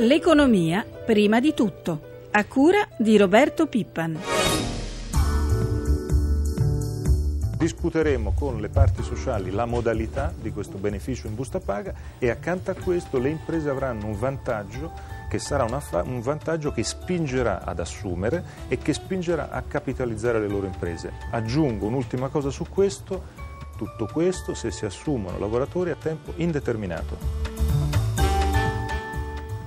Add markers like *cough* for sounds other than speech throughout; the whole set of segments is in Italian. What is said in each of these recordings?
L'economia prima di tutto, a cura di Roberto Pippan. Discuteremo con le parti sociali la modalità di questo beneficio in busta paga e accanto a questo le imprese avranno un vantaggio che sarà fa- un vantaggio che spingerà ad assumere e che spingerà a capitalizzare le loro imprese. Aggiungo un'ultima cosa su questo, tutto questo se si assumono lavoratori a tempo indeterminato.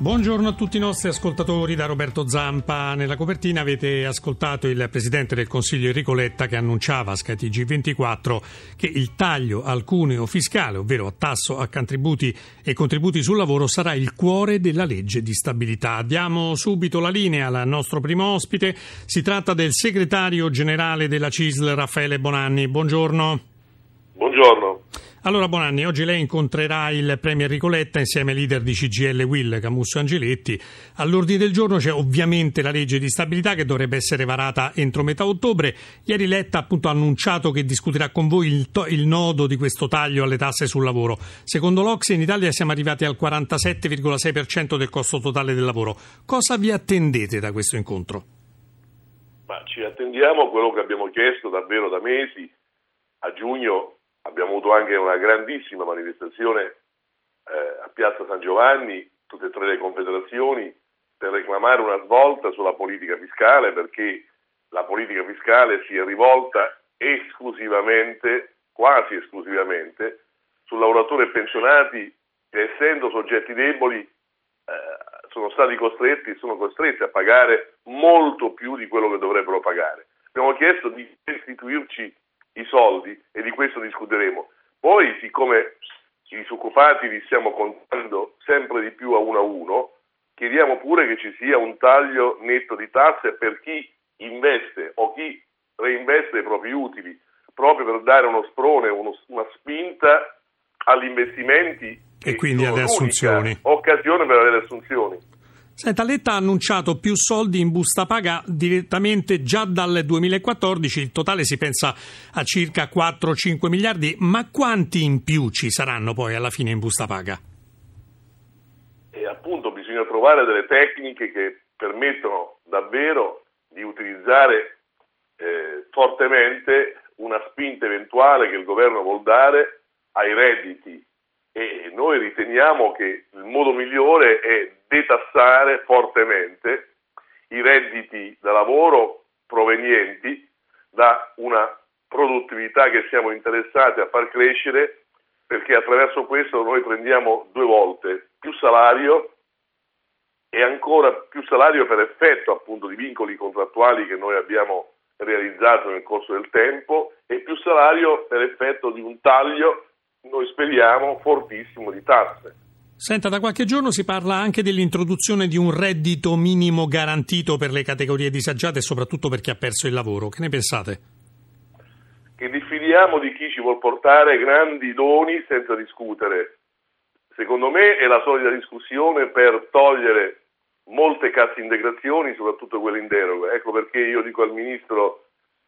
Buongiorno a tutti i nostri ascoltatori da Roberto Zampa. Nella copertina avete ascoltato il Presidente del Consiglio Enrico Letta che annunciava a SkyTG 24 che il taglio al cuneo fiscale, ovvero a tasso a contributi e contributi sul lavoro, sarà il cuore della legge di stabilità. Diamo subito la linea al nostro primo ospite. Si tratta del segretario generale della CISL, Raffaele Bonanni. Buongiorno. Buongiorno. Allora Bonanni, oggi lei incontrerà il Premier Ricoletta insieme ai leader di CGL Will, Camusso e Angeletti. All'ordine del giorno c'è ovviamente la legge di stabilità che dovrebbe essere varata entro metà ottobre. Ieri Letta appunto ha annunciato che discuterà con voi il, to- il nodo di questo taglio alle tasse sul lavoro. Secondo l'Ocse in Italia siamo arrivati al 47,6% del costo totale del lavoro. Cosa vi attendete da questo incontro? Ma ci attendiamo quello che abbiamo chiesto davvero da mesi. A giugno abbiamo avuto anche una grandissima manifestazione eh, a Piazza San Giovanni, tutte e tre le confederazioni, per reclamare una svolta sulla politica fiscale perché la politica fiscale si è rivolta esclusivamente, quasi esclusivamente, sul lavoratore e pensionati che essendo soggetti deboli eh, sono stati costretti, sono costretti a pagare molto più di quello che dovrebbero pagare. Abbiamo chiesto di restituirci i soldi e di questo discuteremo. Poi, siccome i disoccupati li stiamo contando sempre di più a uno a uno, chiediamo pure che ci sia un taglio netto di tasse per chi investe o chi reinveste i propri utili, proprio per dare uno sprone, uno, una spinta agli investimenti e quindi alle assunzioni. Occasione per avere assunzioni. Senta, Letta ha annunciato più soldi in busta paga direttamente già dal 2014, il totale si pensa a circa 4-5 miliardi, ma quanti in più ci saranno poi alla fine in busta paga? E appunto bisogna trovare delle tecniche che permettono davvero di utilizzare eh, fortemente una spinta eventuale che il governo vuol dare ai redditi e noi riteniamo che il modo migliore è detassare fortemente i redditi da lavoro provenienti da una produttività che siamo interessati a far crescere perché attraverso questo noi prendiamo due volte più salario e ancora più salario per effetto appunto di vincoli contrattuali che noi abbiamo realizzato nel corso del tempo e più salario per effetto di un taglio noi speriamo, fortissimo di tasse. Senta, da qualche giorno si parla anche dell'introduzione di un reddito minimo garantito per le categorie disagiate e soprattutto per chi ha perso il lavoro. Che ne pensate? Che diffidiamo di chi ci vuol portare grandi doni senza discutere. Secondo me è la solita discussione per togliere molte casse integrazioni, soprattutto quelle in deroga. Ecco perché io dico al Ministro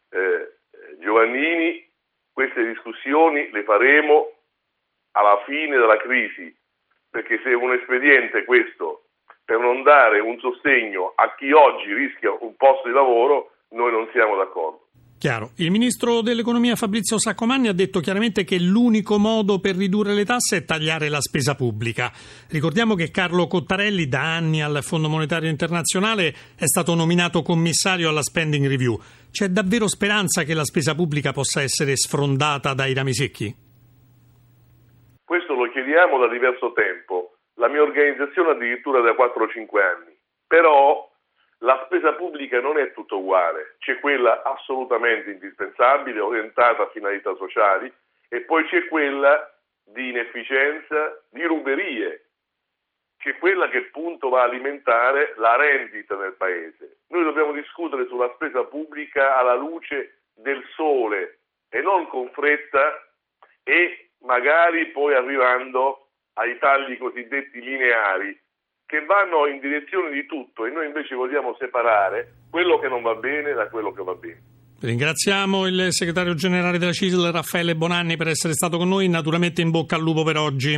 eh, Giovannini, queste discussioni le faremo alla fine della crisi, perché se un espediente questo per non dare un sostegno a chi oggi rischia un posto di lavoro, noi non siamo d'accordo. Chiaro. Il ministro dell'economia Fabrizio Saccomanni ha detto chiaramente che l'unico modo per ridurre le tasse è tagliare la spesa pubblica. Ricordiamo che Carlo Cottarelli da anni al Fondo Monetario Internazionale è stato nominato commissario alla spending review. C'è davvero speranza che la spesa pubblica possa essere sfrondata dai rami secchi? Chiediamo da diverso tempo, la mia organizzazione addirittura da 4-5 anni, però la spesa pubblica non è tutto uguale, c'è quella assolutamente indispensabile, orientata a finalità sociali e poi c'è quella di inefficienza, di ruberie, c'è quella che appunto va a alimentare la rendita nel paese. Noi dobbiamo discutere sulla spesa pubblica alla luce del sole e non con fretta e magari poi arrivando ai tagli cosiddetti lineari che vanno in direzione di tutto e noi invece vogliamo separare quello che non va bene da quello che va bene. Ringraziamo il segretario generale della CISL Raffaele Bonanni per essere stato con noi, naturalmente in bocca al lupo per oggi.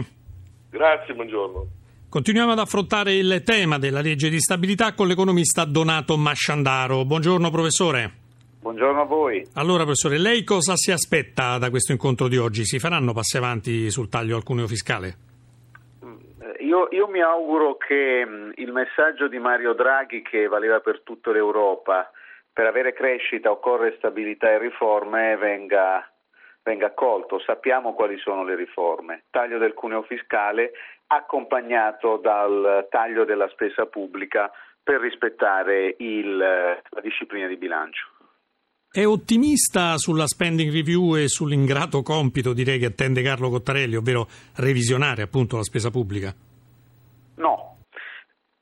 Grazie, buongiorno. Continuiamo ad affrontare il tema della legge di stabilità con l'economista Donato Masciandaro. Buongiorno professore. Buongiorno a voi. Allora professore, lei cosa si aspetta da questo incontro di oggi? Si faranno passi avanti sul taglio al cuneo fiscale? Io, io, mi auguro che il messaggio di Mario Draghi che valeva per tutta l'Europa, per avere crescita occorre stabilità e riforme, venga, venga accolto. Sappiamo quali sono le riforme. Taglio del cuneo fiscale accompagnato dal taglio della spesa pubblica per rispettare il, la disciplina di bilancio. È ottimista sulla spending review e sull'ingrato compito, direi, che attende Carlo Cottarelli, ovvero revisionare appunto la spesa pubblica? No.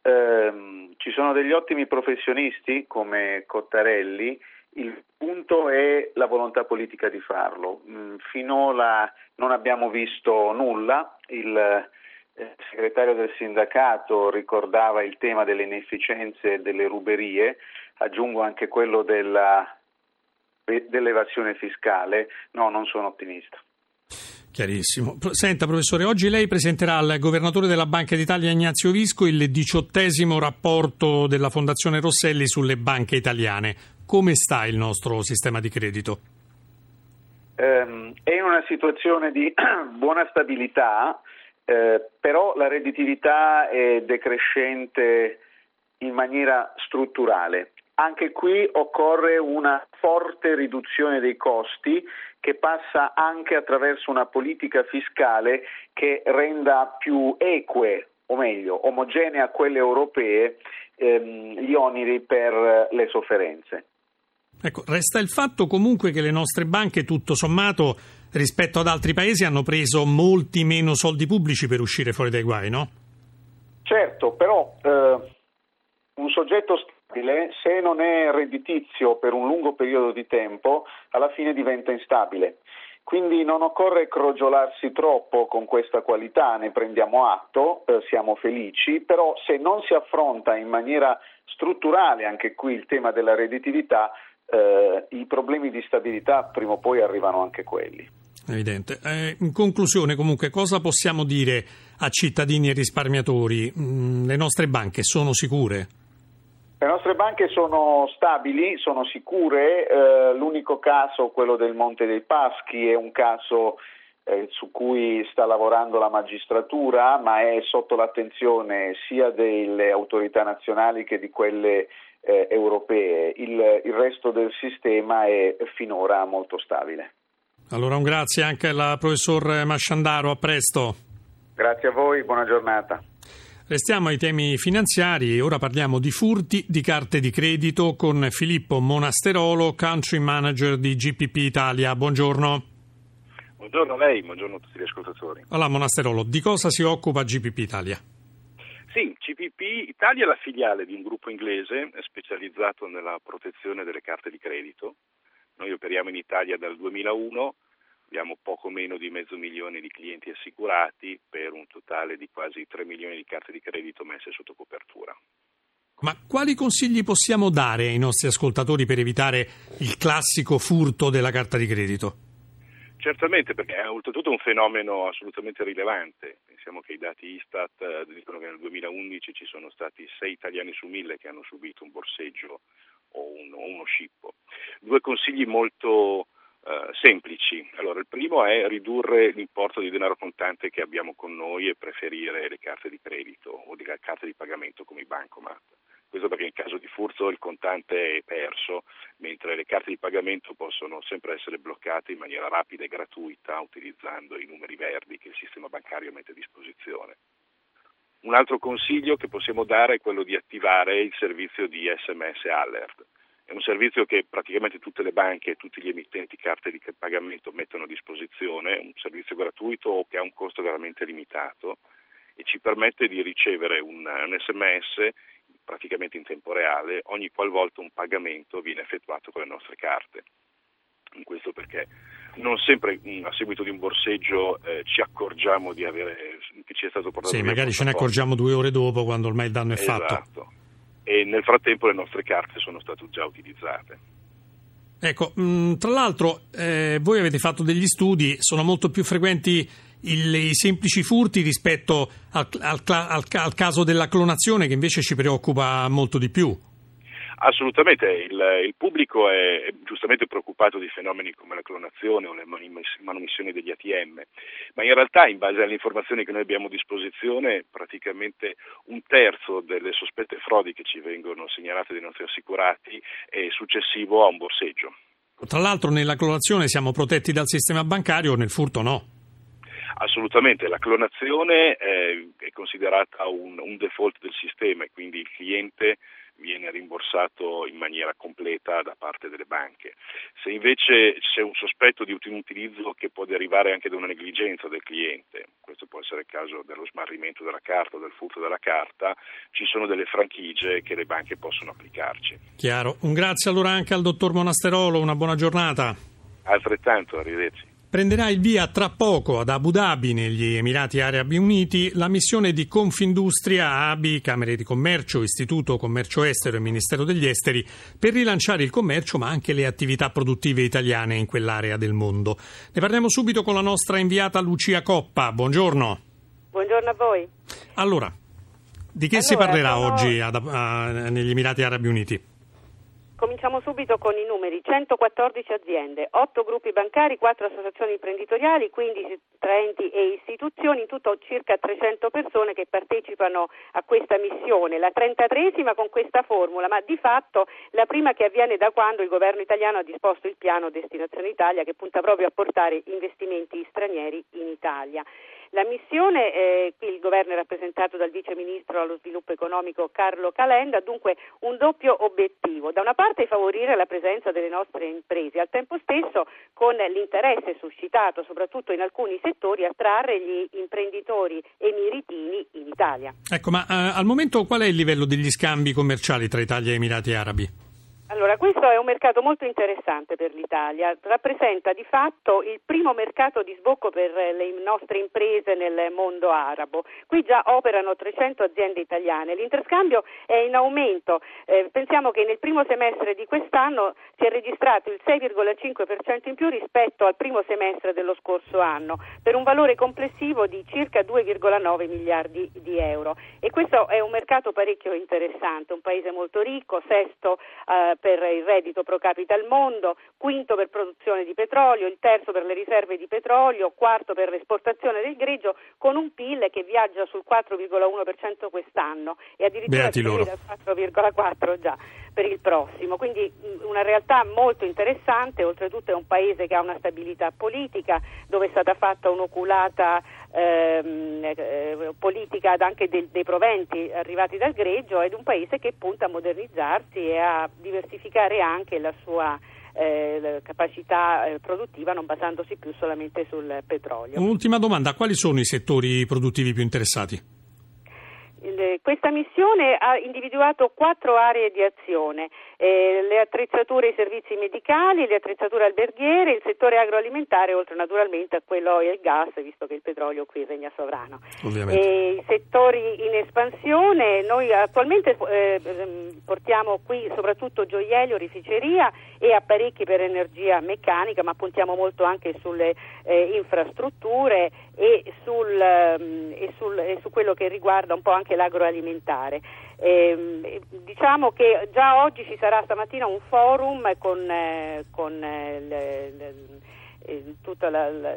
Ehm, ci sono degli ottimi professionisti come Cottarelli, il punto è la volontà politica di farlo. Mm, finora non abbiamo visto nulla. Il, il segretario del sindacato ricordava il tema delle inefficienze e delle ruberie, aggiungo anche quello della, dell'evasione fiscale, no, non sono ottimista. Chiarissimo. Senta, professore, oggi lei presenterà al governatore della Banca d'Italia Ignazio Visco il diciottesimo rapporto della Fondazione Rosselli sulle banche italiane. Come sta il nostro sistema di credito? Um, è in una situazione di *clears throat* buona stabilità, eh, però la redditività è decrescente in maniera strutturale. Anche qui occorre una forte riduzione dei costi che passa anche attraverso una politica fiscale che renda più eque, o meglio, omogenee a quelle europee, ehm, gli oneri per le sofferenze. Ecco, resta il fatto comunque che le nostre banche, tutto sommato, rispetto ad altri paesi hanno preso molti meno soldi pubblici per uscire fuori dai guai, no? Certo, però eh, un soggetto stabile, se non è redditizio per un lungo periodo di tempo, alla fine diventa instabile. Quindi non occorre crogiolarsi troppo con questa qualità, ne prendiamo atto, eh, siamo felici, però se non si affronta in maniera strutturale anche qui il tema della redditività, eh, i problemi di stabilità prima o poi arrivano anche quelli. Evidente. Eh, in conclusione, comunque, cosa possiamo dire a cittadini e risparmiatori? Mm, le nostre banche sono sicure? Le nostre banche sono stabili, sono sicure. Eh, l'unico caso, quello del Monte dei Paschi, è un caso eh, su cui sta lavorando la magistratura, ma è sotto l'attenzione sia delle autorità nazionali che di quelle eh, europee. Il, il resto del sistema è finora molto stabile. Allora un grazie anche al professor Masciandaro, a presto. Grazie a voi, buona giornata. Restiamo ai temi finanziari e ora parliamo di furti di carte di credito con Filippo Monasterolo, country manager di GPP Italia. Buongiorno. Buongiorno a lei, buongiorno a tutti gli ascoltatori. Allora Monasterolo, di cosa si occupa GPP Italia? Sì, GPP Italia è la filiale di un gruppo inglese specializzato nella protezione delle carte di credito noi operiamo in Italia dal 2001, abbiamo poco meno di mezzo milione di clienti assicurati per un totale di quasi 3 milioni di carte di credito messe sotto copertura. Ma quali consigli possiamo dare ai nostri ascoltatori per evitare il classico furto della carta di credito? Certamente, perché è oltretutto un fenomeno assolutamente rilevante. Pensiamo che i dati Istat eh, dicono che nel 2011 ci sono stati 6 italiani su 1000 che hanno subito un borseggio o, un, o uno scippo. Due consigli molto semplici. Allora, il primo è ridurre l'importo di denaro contante che abbiamo con noi e preferire le carte di credito o le carte di pagamento come i bancomat. Questo perché in caso di furto il contante è perso, mentre le carte di pagamento possono sempre essere bloccate in maniera rapida e gratuita utilizzando i numeri verdi che il sistema bancario mette a disposizione. Un altro consiglio che possiamo dare è quello di attivare il servizio di SMS Alert. È un servizio che praticamente tutte le banche e tutti gli emittenti carte di pagamento mettono a disposizione, un servizio gratuito che ha un costo veramente limitato e ci permette di ricevere un, un sms praticamente in tempo reale ogni qualvolta un pagamento viene effettuato con le nostre carte. Questo perché non sempre mm, a seguito di un borseggio eh, ci accorgiamo di avere, che ci è stato portato Sì, magari ce ne accorgiamo due ore dopo quando ormai il danno è esatto. fatto. E nel frattempo le nostre carte sono state già utilizzate. Ecco, mh, mm, tra l'altro eh, voi avete fatto degli studi, sono molto più frequenti il, i semplici furti rispetto al, al, al, al caso della clonazione che invece ci preoccupa molto di più. Assolutamente, il, il, pubblico è giustamente preoccupato di fenomeni come la clonazione o le manomissioni degli ATM, ma in realtà in base alle informazioni che noi abbiamo a disposizione praticamente un terzo delle sospette frodi che ci vengono segnalate dai nostri assicurati è successivo a un borseggio. Tra l'altro nella clonazione siamo protetti dal sistema bancario, nel furto no. Assolutamente, la clonazione è, è considerata un, un default del sistema e quindi il cliente viene rimborsato in maniera completa da parte delle banche. Se invece c'è un sospetto di un utilizzo che può derivare anche da una negligenza del cliente, questo può essere il caso dello smarrimento della carta o del furto della carta, ci sono delle franchigie che le banche possono applicarci. Chiaro. Un grazie allora anche al dottor Monasterolo, una buona giornata. Altrettanto, arrivederci. Prenderà il via tra poco ad Abu Dhabi, negli Emirati Arabi Uniti, la missione di Confindustria, ABI, Camere di Commercio, Istituto Commercio Estero e Ministero degli Esteri per rilanciare il commercio ma anche le attività produttive italiane in quell'area del mondo. Ne parliamo subito con la nostra inviata Lucia Coppa. Buongiorno. Buongiorno a voi. Allora, di che allora, si parlerà sono... oggi ad, a, negli Emirati Arabi Uniti? Cominciamo subito con i numeri. 114 aziende, 8 gruppi bancari, 4 associazioni imprenditoriali, 15 tra enti e istituzioni, in tutto circa 300 persone che partecipano a questa missione, la 33esima con questa formula, ma di fatto la prima che avviene da quando il governo italiano ha disposto il piano Destinazione Italia che punta proprio a portare investimenti stranieri in Italia. La missione, eh, qui il governo è rappresentato dal vice ministro allo sviluppo economico Carlo Calenda, dunque un doppio obiettivo. Da una parte favorire la presenza delle nostre imprese, al tempo stesso con l'interesse suscitato soprattutto in alcuni settori attrarre gli imprenditori emiritini in Italia. Ecco, ma eh, al momento qual è il livello degli scambi commerciali tra Italia e Emirati Arabi? Allora, questo è un mercato molto interessante per l'Italia, rappresenta di fatto il primo mercato di sbocco per le nostre imprese nel mondo arabo. Qui già operano 300 aziende italiane, l'interscambio è in aumento, eh, pensiamo che nel primo semestre di quest'anno si è registrato il 6,5% in più rispetto al primo semestre dello scorso anno, per un valore complessivo di circa 2,9 miliardi di euro. E questo è un mercato parecchio interessante, un paese molto ricco, sesto eh, per il reddito pro capite al mondo, quinto per produzione di petrolio, il terzo per le riserve di petrolio, quarto per l'esportazione del greggio, con un PIL che viaggia sul 4,1% quest'anno. E addirittura si vede al 4,4% già per il prossimo. Quindi una realtà molto interessante, oltretutto è un paese che ha una stabilità politica, dove è stata fatta un'oculata ehm, eh, politica anche dei, dei proventi arrivati dal greggio, ed un paese che punta a modernizzarsi e a diversificare anche la sua eh, capacità eh, produttiva non basandosi più solamente sul petrolio. Un'ultima domanda, quali sono i settori produttivi più interessati? Questa missione ha individuato quattro aree di azione, eh, le attrezzature e i servizi medicali, le attrezzature alberghiere, il settore agroalimentare, oltre naturalmente a quello e il gas, visto che il petrolio qui regna sovrano. I settori in espansione, noi attualmente eh, portiamo qui soprattutto gioielli, oreficeria e apparecchi per energia meccanica, ma puntiamo molto anche sulle eh, infrastrutture e, sul, um, e, sul, e, su quello che riguarda un po' anche l'agroalimentare. Eh, diciamo che già oggi ci sarà stamattina un forum con, eh, con eh, le, le, eh, tutta la, la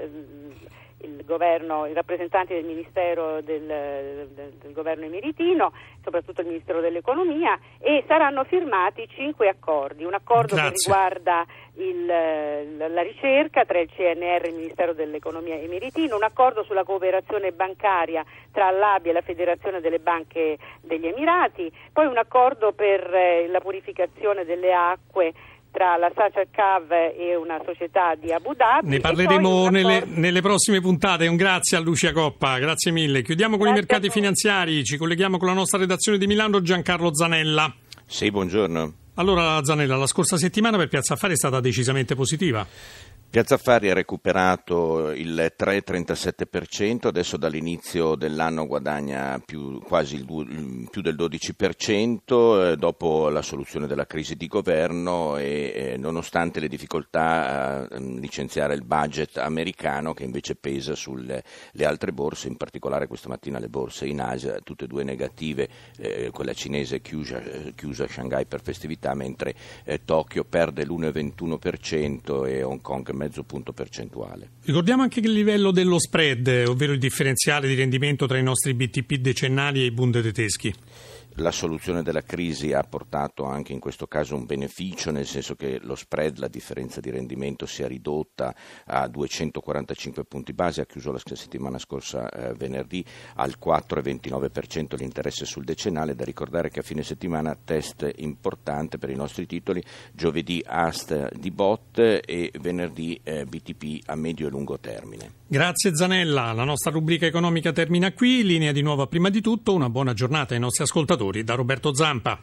il, governo, i rappresentanti del Ministero del, del, del, governo emeritino, soprattutto il Ministero dell'Economia, e saranno firmati cinque accordi. Un accordo Grazie. che riguarda il, la ricerca tra il CNR e il Ministero dell'Economia emeritino, un accordo sulla cooperazione bancaria tra l'ABI e la Federazione delle Banche degli Emirati, poi un accordo per eh, la purificazione delle acque tra la Sacer Cav e una società di Abu Dhabi. Ne parleremo nelle, nelle, prossime puntate. Un grazie a Lucia Coppa, grazie mille. Chiudiamo con grazie i mercati finanziari, ci colleghiamo con la nostra redazione di Milano, Giancarlo Zanella. Sì, buongiorno. Allora Zanella, la scorsa settimana per Piazza Affari è stata decisamente positiva. Piazza Affari ha recuperato il 3,37%, adesso dall'inizio dell'anno guadagna più, quasi il, più del 12% eh, dopo la soluzione della crisi di governo e eh, nonostante le difficoltà a mm, licenziare il budget americano che invece pesa sulle altre borse, in particolare questa mattina le borse in Asia, tutte e due negative, eh, quella cinese chiusa, chiusa, a Shanghai per festività, mentre Tokyo perde l'1,21% e Hong Kong mezzo punto percentuale. Ricordiamo anche che il livello dello spread, ovvero il differenziale di rendimento tra i nostri BTP decennali e i Bund tedeschi. La soluzione della crisi ha portato anche in questo caso un beneficio, nel senso che lo spread, la differenza di rendimento, si è ridotta a 245 punti base, ha chiuso la settimana scorsa eh, venerdì al 4,29% l'interesse sul decennale. Da ricordare che a fine settimana test importante per i nostri titoli, giovedì AST di BOT e venerdì eh, BTP a medio e lungo termine. Grazie Zanella, la nostra rubrica economica termina qui, linea di nuovo prima di tutto, una buona giornata ai nostri ascoltatori da Roberto Zampa.